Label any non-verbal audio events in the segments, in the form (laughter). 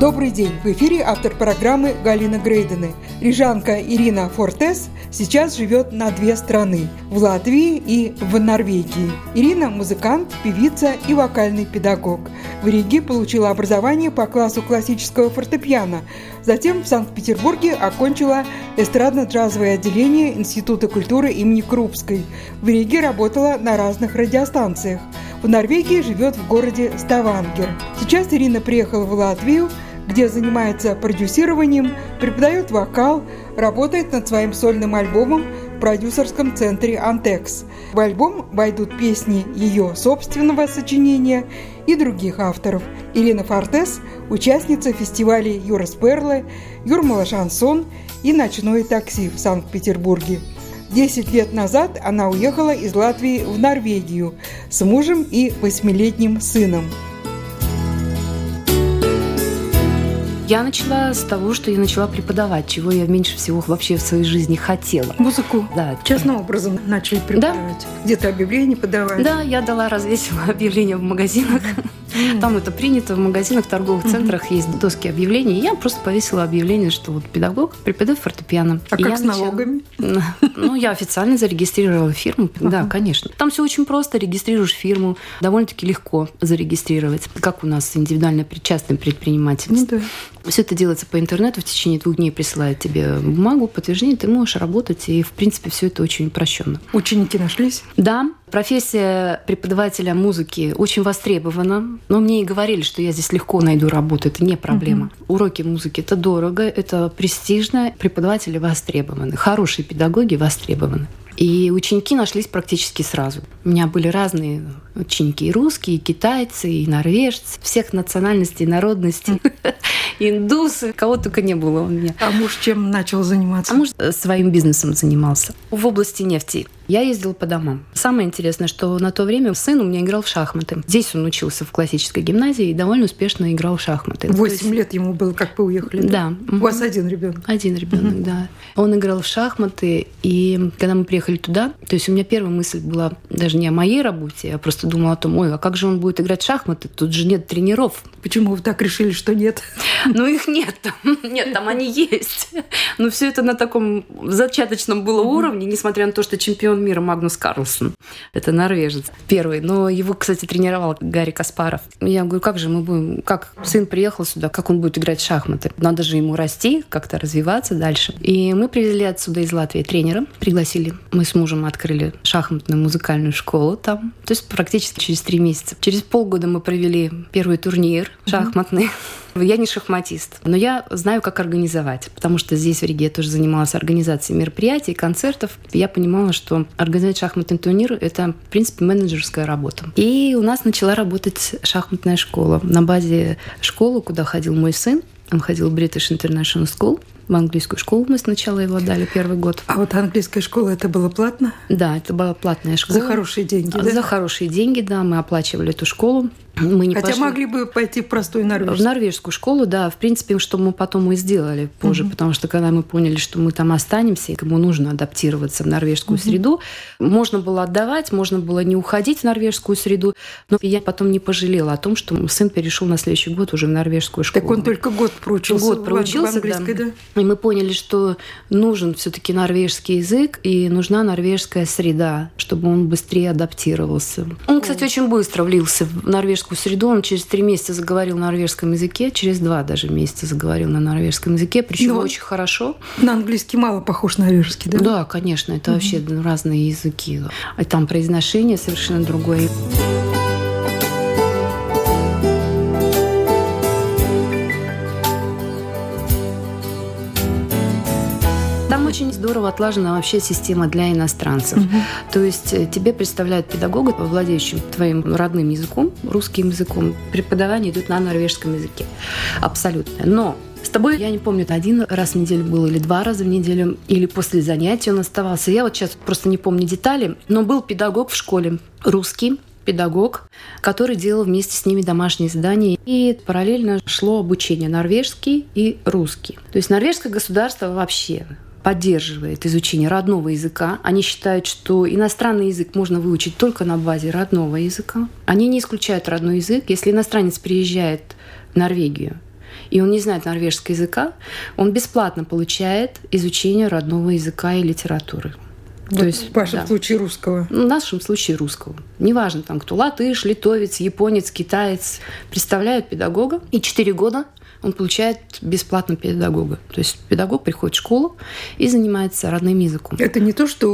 Добрый день! В эфире автор программы Галина Грейдены. Рижанка Ирина Фортес сейчас живет на две страны – в Латвии и в Норвегии. Ирина – музыкант, певица и вокальный педагог. В Риге получила образование по классу классического фортепиано. Затем в Санкт-Петербурге окончила эстрадно-джазовое отделение Института культуры имени Крупской. В Риге работала на разных радиостанциях. В Норвегии живет в городе Ставангер. Сейчас Ирина приехала в Латвию – где занимается продюсированием, преподает вокал, работает над своим сольным альбомом в продюсерском центре «Антекс». В альбом войдут песни ее собственного сочинения и других авторов. Ирина Фортес – участница фестивалей «Юрас Перлы», «Юрмала Шансон» и «Ночное такси» в Санкт-Петербурге. Десять лет назад она уехала из Латвии в Норвегию с мужем и восьмилетним сыном. Я начала с того, что я начала преподавать, чего я меньше всего вообще в своей жизни хотела. Музыку? Да. Частным образом начали преподавать? Да. Где-то объявление подавать? Да, я дала, развесила (laughs) объявления в магазинах. Mm-hmm. Там это принято, в магазинах, в торговых mm-hmm. центрах есть доски объявлений. Я просто повесила объявление, что вот педагог преподает фортепиано. А и как с начала... налогами? (laughs) Ну, я официально зарегистрировала фирму. Да, конечно. Там все очень просто. Регистрируешь фирму. Довольно-таки легко зарегистрировать. Как у нас индивидуально причастный предприниматель. Ну, да. Все это делается по интернету, в течение двух дней присылают тебе бумагу, подтверждение, ты можешь работать, и, в принципе, все это очень упрощенно. Ученики нашлись? Да, Профессия преподавателя музыки очень востребована, но мне и говорили, что я здесь легко найду работу, это не проблема. Угу. Уроки музыки это дорого, это престижно, преподаватели востребованы, хорошие педагоги востребованы. И ученики нашлись практически сразу. У меня были разные ученики, и русские, и китайцы, и норвежцы, всех национальностей, народностей, (laughs) индусы, кого только не было у меня. А муж чем начал заниматься? А муж своим бизнесом занимался в области нефти. Я ездила по домам. Самое интересное, что на то время сын у меня играл в шахматы. Здесь он учился в классической гимназии и довольно успешно играл в шахматы. Восемь есть... лет ему было, как вы уехали? Да. да. У вас один ребенок? Один ребенок, угу. да. Он играл в шахматы, и когда мы приехали туда, то есть у меня первая мысль была даже не о моей работе, я просто думала о том, ой, а как же он будет играть в шахматы? Тут же нет тренеров. Почему вы так решили, что нет? (laughs) Ну, их нет. (laughs) Нет, там они есть. Но все это на таком зачаточном было уровне, несмотря на то, что чемпион мира Магнус Карлсон. Это норвежец первый. Но его, кстати, тренировал Гарри Каспаров. Я говорю, как же мы будем... Как сын приехал сюда, как он будет играть в шахматы? Надо же ему расти, как-то развиваться дальше. И мы привезли отсюда из Латвии тренера, пригласили. Мы с мужем открыли шахматную музыкальную школу там. То есть практически через три месяца. Через полгода мы провели первый турнир шахматный. Mm-hmm я не шахматист, но я знаю, как организовать, потому что здесь в Риге я тоже занималась организацией мероприятий, концертов. Я понимала, что организовать шахматный турнир – это, в принципе, менеджерская работа. И у нас начала работать шахматная школа. На базе школы, куда ходил мой сын, он ходил в British International School, в английскую школу мы сначала его отдали первый год. А вот английская школа это было платно? Да, это была платная школа. За хорошие деньги, да? За хорошие деньги, да. Мы оплачивали эту школу. Мы не Хотя пошли... могли бы пойти в простую норвежскую. В норвежскую школу, да. В принципе, что мы потом и сделали позже, угу. потому что когда мы поняли, что мы там останемся, и кому нужно адаптироваться в норвежскую угу. среду, можно было отдавать, можно было не уходить в норвежскую среду, но я потом не пожалела о том, что сын перешел на следующий год уже в норвежскую школу. Так он только год проучился. Год проучился, в да. да. И мы поняли, что нужен все-таки норвежский язык и нужна норвежская среда, чтобы он быстрее адаптировался. Он, кстати, очень быстро влился в норвежскую среду. Он через три месяца заговорил на норвежском языке, через два даже месяца заговорил на норвежском языке, причем Но ну, очень хорошо. На английский мало похож на норвежский, да? Да, конечно, это угу. вообще разные языки. А там произношение совершенно другое. Здорово отлажена вообще система для иностранцев. Угу. То есть э, тебе представляют педагога, владеющим твоим родным языком, русским языком. Преподавание идет на норвежском языке. Абсолютно. Но с тобой, я не помню, это один раз в неделю был или два раза в неделю, или после занятий он оставался. Я вот сейчас просто не помню детали, но был педагог в школе русский, педагог, который делал вместе с ними домашние задания. И параллельно шло обучение норвежский и русский. То есть норвежское государство вообще поддерживает изучение родного языка. Они считают, что иностранный язык можно выучить только на базе родного языка. Они не исключают родной язык. Если иностранец приезжает в Норвегию, и он не знает норвежского языка, он бесплатно получает изучение родного языка и литературы. Вот То есть, в вашем да. случае русского? В нашем случае русского. Неважно, там кто латыш, литовец, японец, китаец. Представляют педагога. И четыре года он получает бесплатно педагога. То есть педагог приходит в школу и занимается родным языком. Это не то, что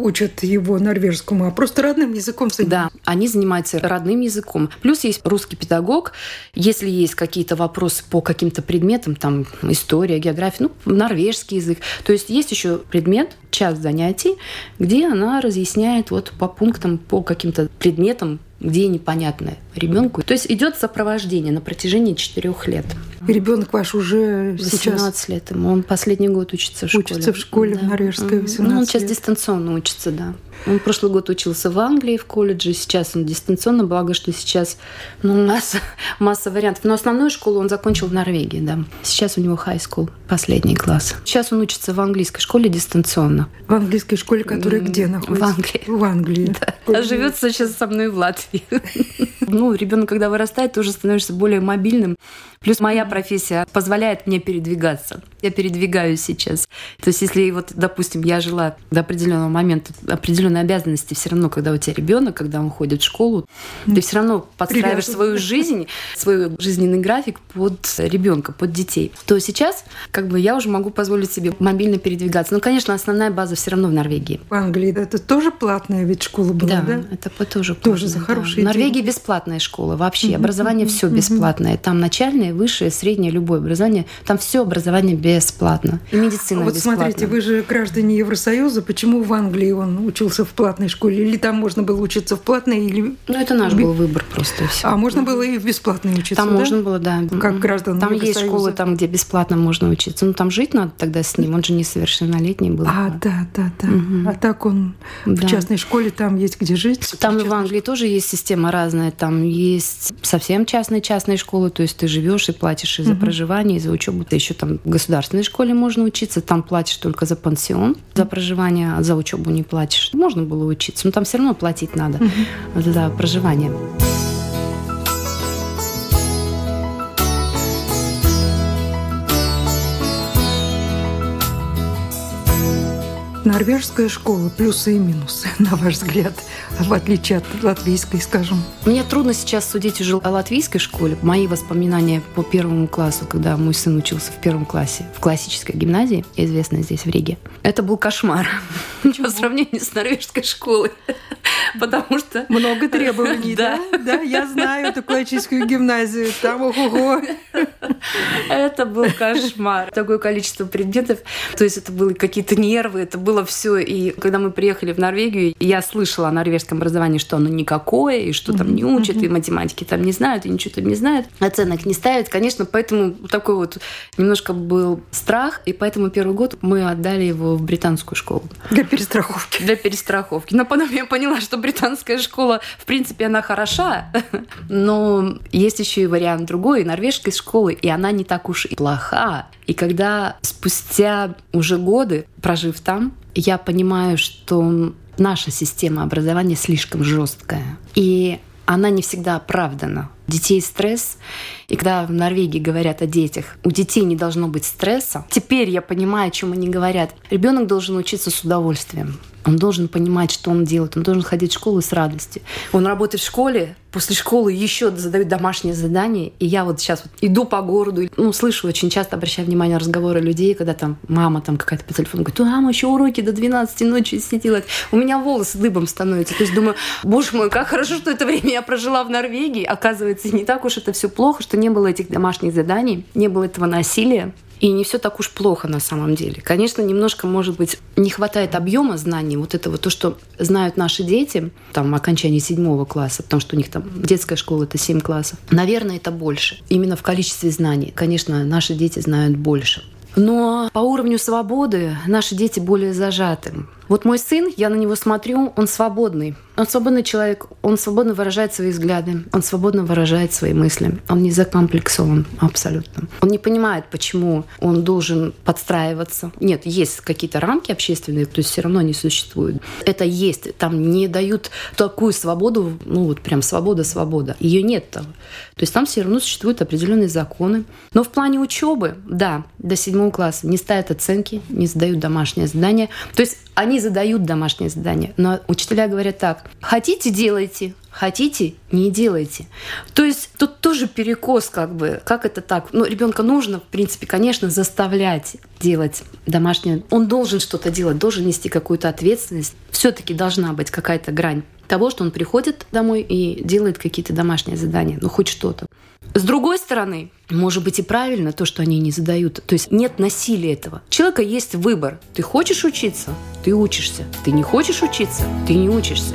учат его норвежскому, а просто родным языком. Да, они занимаются родным языком. Плюс есть русский педагог. Если есть какие-то вопросы по каким-то предметам, там история, география, ну, норвежский язык. То есть есть еще предмет, час занятий, где она разъясняет вот по пунктам, по каким-то предметам, где непонятно ребенку. То есть идет сопровождение на протяжении четырех лет. Ребенок ваш уже 18 сейчас... лет ему. Он последний год учится в школе. Учится в школе да. в норвежской 18 ну, Он сейчас лет. дистанционно учится, да. Он прошлый год учился в Англии в колледже, сейчас он дистанционно, благо, что сейчас ну, масса, (laughs) масса вариантов. Но основную школу он закончил в Норвегии, да. Сейчас у него high school, последний класс. Сейчас он учится в английской школе дистанционно. В английской школе, которая где находится? В Англии. В Англии. (laughs) Да. А живет сейчас со мной в Латвии. (laughs) Ну, ребенок, когда вырастает, тоже становишься более мобильным. Плюс моя профессия позволяет мне передвигаться. Я передвигаюсь сейчас. То есть, если вот, допустим, я жила до определенного момента, определенные обязанности все равно, когда у тебя ребенок, когда он ходит в школу, ты все равно подстраиваешь свою жизнь, свой жизненный график под ребенка, под детей. То сейчас, как бы, я уже могу позволить себе мобильно передвигаться. Но, конечно, основная база все равно в Норвегии. В Англии это тоже платная ведь школа была, да? Да, это тоже платная. Тоже за хорошие да. В Норвегии бесплатная школа вообще. Образование все бесплатное. Там начальное, высшее, среднее, любое образование. Там все образование бесплатно. И медицина Вот бесплатна. смотрите, вы же граждане Евросоюза. Почему в Англии он учился в платной школе? Или там можно было учиться в платной? Или... Ну, это наш был выбор просто. Все. А можно было и в бесплатной учиться, Там да? можно было, да. Как граждан Там есть школы, там, где бесплатно можно учиться. Ну, там жить надо тогда с ним. Он же несовершеннолетний был. А, да, да, да. Угу. А так он да. в частной школе, там есть где жить. Там в, в Англии тоже есть система разная. Там есть совсем частные частные школы, то есть ты живешь и платишь и за угу. проживание, и за учебу. Ты еще там в государственной школе можно учиться, там платишь только за пансион, за проживание, а за учебу не платишь. Можно было учиться, но там все равно платить надо угу. за проживание. Норвежская школа, плюсы и минусы, (laughs) на ваш взгляд, в отличие от латвийской, скажем? Мне трудно сейчас судить уже о латвийской школе. Мои воспоминания по первому классу, когда мой сын учился в первом классе в классической гимназии, известной здесь в Риге, это был кошмар (laughs) по сравнению с норвежской школой. Потому что... Много требований, да? Да, я знаю эту классическую гимназию. Там ого-го. Это был кошмар. Такое количество предметов. То есть это были какие-то нервы, это было все. И когда мы приехали в Норвегию, я слышала о норвежском образовании, что оно никакое, и что там не учат, и математики там не знают, и ничего там не знают. Оценок не ставят. Конечно, поэтому такой вот немножко был страх, и поэтому первый год мы отдали его в британскую школу. Перестраховки. Для перестраховки. Но потом я поняла, что британская школа, в принципе, она хороша, но есть еще и вариант другой, норвежской школы, и она не так уж и плоха. И когда спустя уже годы, прожив там, я понимаю, что наша система образования слишком жесткая. И она не всегда оправдана. Детей стресс. И когда в Норвегии говорят о детях, у детей не должно быть стресса. Теперь я понимаю, о чем они говорят. Ребенок должен учиться с удовольствием. Он должен понимать, что он делает. Он должен ходить в школу с радостью. Он работает в школе, после школы еще задают домашние задания. И я вот сейчас вот иду по городу, ну, слышу очень часто, обращаю внимание на разговоры людей, когда там мама там какая-то по телефону говорит, мама, еще уроки до 12 ночи сидела. У меня волосы дыбом становятся. То есть думаю, боже мой, как хорошо, что это время я прожила в Норвегии. Оказывается, не так уж это все плохо, что не было этих домашних заданий, не было этого насилия. И не все так уж плохо на самом деле. Конечно, немножко, может быть, не хватает объема знаний, вот этого, то, что знают наши дети, там, окончание седьмого класса, потому что у них там детская школа — это семь классов. Наверное, это больше. Именно в количестве знаний. Конечно, наши дети знают больше. Но по уровню свободы наши дети более зажаты. Вот мой сын, я на него смотрю, он свободный. Он свободный человек, он свободно выражает свои взгляды, он свободно выражает свои мысли. Он не закомплексован абсолютно. Он не понимает, почему он должен подстраиваться. Нет, есть какие-то рамки общественные, то есть все равно не существуют. Это есть. Там не дают такую свободу, ну вот прям свобода-свобода. Ее нет там. То есть там все равно существуют определенные законы. Но в плане учебы, да, до седьмого класса не ставят оценки, не сдают домашнее задание. То есть они задают домашнее задание, но учителя говорят так, хотите – делайте, хотите – не делайте. То есть тут тоже перекос как бы, как это так? Ну, ребенка нужно, в принципе, конечно, заставлять делать домашнее. Он должен что-то делать, должен нести какую-то ответственность. Все-таки должна быть какая-то грань того, что он приходит домой и делает какие-то домашние задания, ну хоть что-то. С другой стороны, может быть и правильно то, что они не задают. То есть нет насилия этого. У человека есть выбор. Ты хочешь учиться? Ты учишься. Ты не хочешь учиться? Ты не учишься.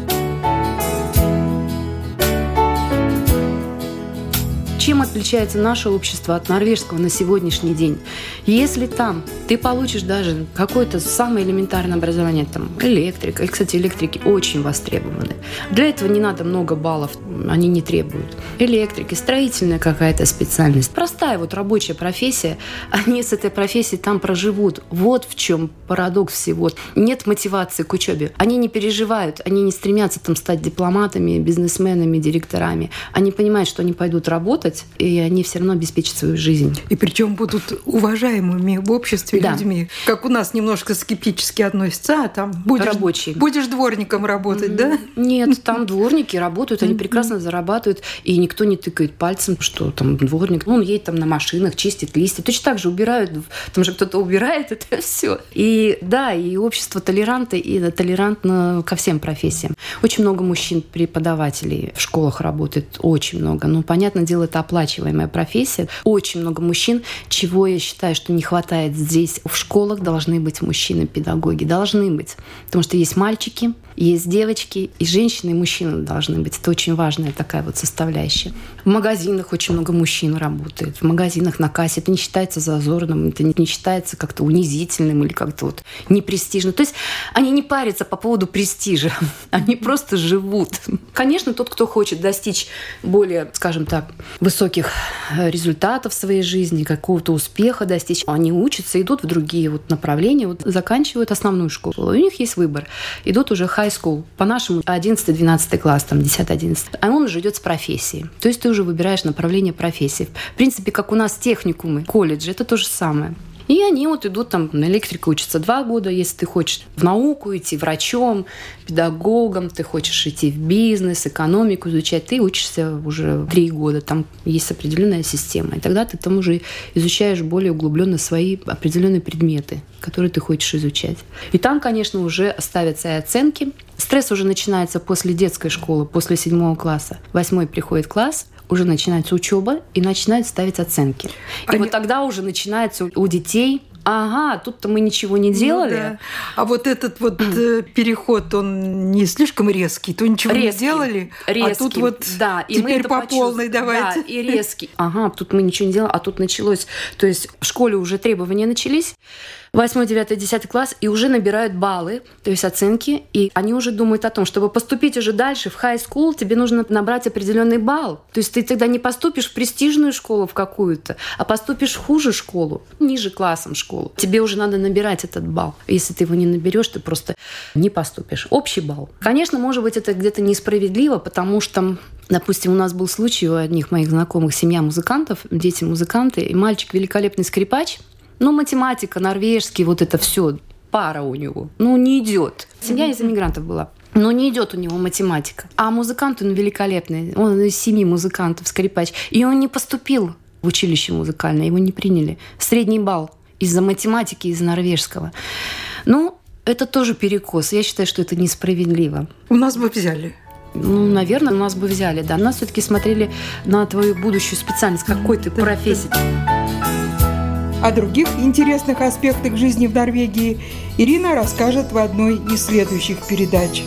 Чем отличается наше общество от норвежского на сегодняшний день? Если там ты получишь даже какое-то самое элементарное образование, там электрика, и, кстати, электрики очень востребованы. Для этого не надо много баллов, они не требуют. Электрики, строительная какая-то специальность, простая вот рабочая профессия, (laughs) они с этой профессией там проживут. Вот в чем парадокс всего. Нет мотивации к учебе. Они не переживают, они не стремятся там стать дипломатами, бизнесменами, директорами. Они понимают, что они пойдут работать, работать, и они все равно обеспечат свою жизнь. И причем будут уважаемыми в обществе да. людьми. Как у нас немножко скептически относятся, а там будешь, Рабочий. будешь дворником работать, mm-hmm. да? Нет, там дворники работают, они прекрасно зарабатывают, и никто не тыкает пальцем, что там дворник, ну, он едет там на машинах, чистит листья, точно так же убирают, там же кто-то убирает (laughs) это все. И да, и общество толеранты, и толерантно ко всем профессиям. Очень много мужчин-преподавателей в школах работает, очень много. Ну, понятное дело, это оплачиваемая профессия. Очень много мужчин, чего я считаю, что не хватает здесь. В школах должны быть мужчины-педагоги, должны быть. Потому что есть мальчики, есть девочки, и женщины, и мужчины должны быть. Это очень важная такая вот составляющая. В магазинах очень много мужчин работает. В магазинах на кассе это не считается зазорным, это не считается как-то унизительным или как-то вот непрестижным. То есть они не парятся по поводу престижа, (laughs) они просто живут. Конечно, тот, кто хочет достичь более, скажем так, высоких э, результатов в своей жизни, какого-то успеха достичь, они учатся, идут в другие вот направления, вот заканчивают основную школу. У них есть выбор. Идут уже high school, по-нашему 11-12 класс, там 10-11. А он уже идет с профессии. То есть ты уже выбираешь направление профессии. В принципе, как у нас техникумы, колледжи, это то же самое. И они вот идут там на электрику учатся два года, если ты хочешь в науку идти, врачом, педагогом, ты хочешь идти в бизнес, экономику изучать, ты учишься уже три года, там есть определенная система. И тогда ты там уже изучаешь более углубленно свои определенные предметы, которые ты хочешь изучать. И там, конечно, уже ставятся и оценки. Стресс уже начинается после детской школы, после седьмого класса. Восьмой приходит класс, уже начинается учеба и начинают ставить оценки. И Они... вот тогда уже начинается у детей ага, тут-то мы ничего не ну делали. Ну, да. А вот этот вот э, переход, он не слишком резкий, то ничего резкий, не делали, резкий, а тут вот да, и теперь мы по полной давайте. Да, и резкий. Ага, тут мы ничего не делали, а тут началось. То есть в школе уже требования начались, 8, 9, 10 класс и уже набирают баллы, то есть оценки, и они уже думают о том, чтобы поступить уже дальше в high school, тебе нужно набрать определенный балл. То есть ты тогда не поступишь в престижную школу в какую-то, а поступишь хуже школу, ниже классом школу. Тебе уже надо набирать этот балл. Если ты его не наберешь, ты просто не поступишь. Общий балл. Конечно, может быть, это где-то несправедливо, потому что Допустим, у нас был случай у одних моих знакомых, семья музыкантов, дети музыканты, и мальчик великолепный скрипач, ну, математика, норвежский, вот это все, пара у него. Ну, не идет. Семья из иммигрантов была. Но не идет у него математика. А музыкант он великолепный. Он из семи музыкантов, скрипач. И он не поступил в училище музыкальное, его не приняли. Средний балл из-за математики, из-за норвежского. Ну, это тоже перекос. Я считаю, что это несправедливо. У нас бы взяли. Ну, наверное, у нас бы взяли, да. Нас все-таки смотрели на твою будущую специальность, какой ты профессии. О других интересных аспектах жизни в Норвегии Ирина расскажет в одной из следующих передач.